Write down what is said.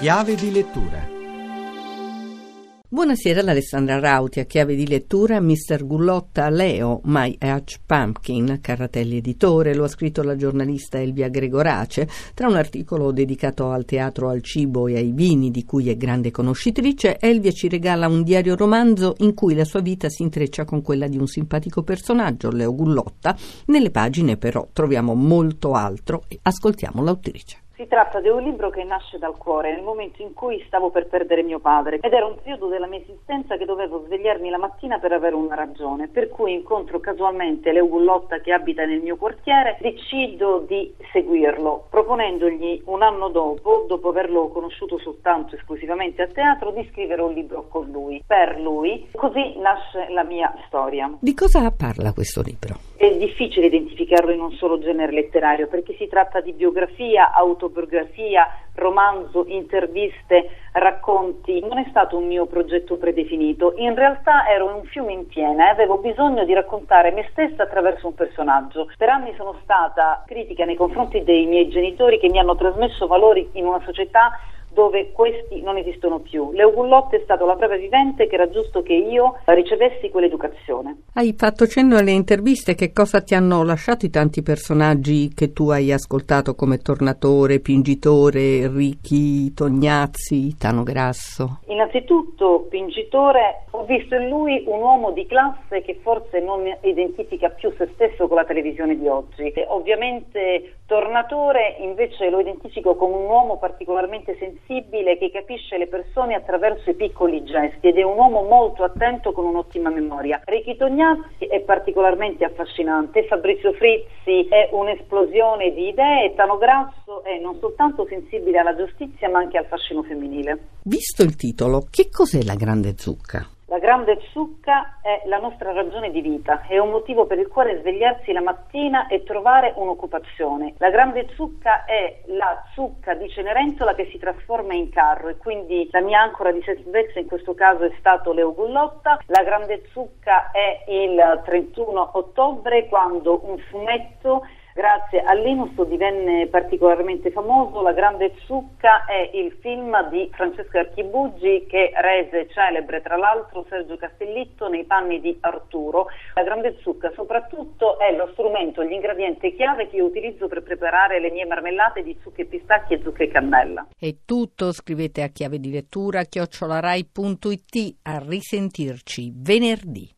Chiave di lettura. Buonasera da Alessandra Rauti, a chiave di lettura Mr. Gullotta Leo, My Age Pumpkin, Carratelli Editore, lo ha scritto la giornalista Elvia Gregorace, tra un articolo dedicato al teatro, al cibo e ai vini di cui è grande conoscitrice, Elvia ci regala un diario romanzo in cui la sua vita si intreccia con quella di un simpatico personaggio, Leo Gullotta. Nelle pagine però troviamo molto altro ascoltiamo l'autrice. Si tratta di un libro che nasce dal cuore nel momento in cui stavo per perdere mio padre ed era un periodo della mia esistenza che dovevo svegliarmi la mattina per avere una ragione, per cui incontro casualmente Leo Gullotta che abita nel mio quartiere, decido di seguirlo, proponendogli un anno dopo, dopo averlo conosciuto soltanto esclusivamente a teatro, di scrivere un libro con lui, per lui. Così nasce la mia storia. Di cosa parla questo libro? È difficile identificarlo in un solo genere letterario perché si tratta di biografia, autobiografia, romanzo, interviste, racconti. Non è stato un mio progetto predefinito, in realtà ero un fiume in piena e avevo bisogno di raccontare me stessa attraverso un personaggio. Per anni sono stata critica nei confronti dei miei genitori che mi hanno trasmesso valori in una società dove questi non esistono più. Leo Gullotte è stato la prova vivente che era giusto che io ricevessi quell'educazione. Hai fatto cenno alle interviste, che cosa ti hanno lasciato i tanti personaggi che tu hai ascoltato come Tornatore, Pingitore, Ricchi, Tognazzi, Tano Grasso? Innanzitutto, Pingitore, ho visto in lui un uomo di classe che forse non identifica più se stesso con la televisione di oggi. E ovviamente Tornatore invece lo identifico come un uomo particolarmente sensibile che capisce le persone attraverso i piccoli gesti ed è un uomo molto attento con un'ottima memoria. Ricchi Tognazzi è particolarmente affascinante, Fabrizio Frizzi è un'esplosione di idee Tano Grasso è non soltanto sensibile alla giustizia ma anche al fascino femminile. Visto il titolo, che cos'è la grande zucca? La grande zucca è la nostra ragione di vita, è un motivo per il quale svegliarsi la mattina e trovare un'occupazione. La grande zucca è la zucca di Cenerentola che si trasforma in carro e quindi la mia ancora di salvezza in questo caso è stato Leo Gullotta. La grande zucca è il 31 ottobre quando un fumetto Grazie a Linus divenne particolarmente famoso La Grande Zucca è il film di Francesco Archibugi che rese celebre tra l'altro Sergio Castellitto nei panni di Arturo. La Grande Zucca soprattutto è lo strumento, l'ingrediente chiave che io utilizzo per preparare le mie marmellate di zucche pistacchi e zucche cannella. È tutto, scrivete a chiave di lettura chiocciolarai.it a risentirci venerdì.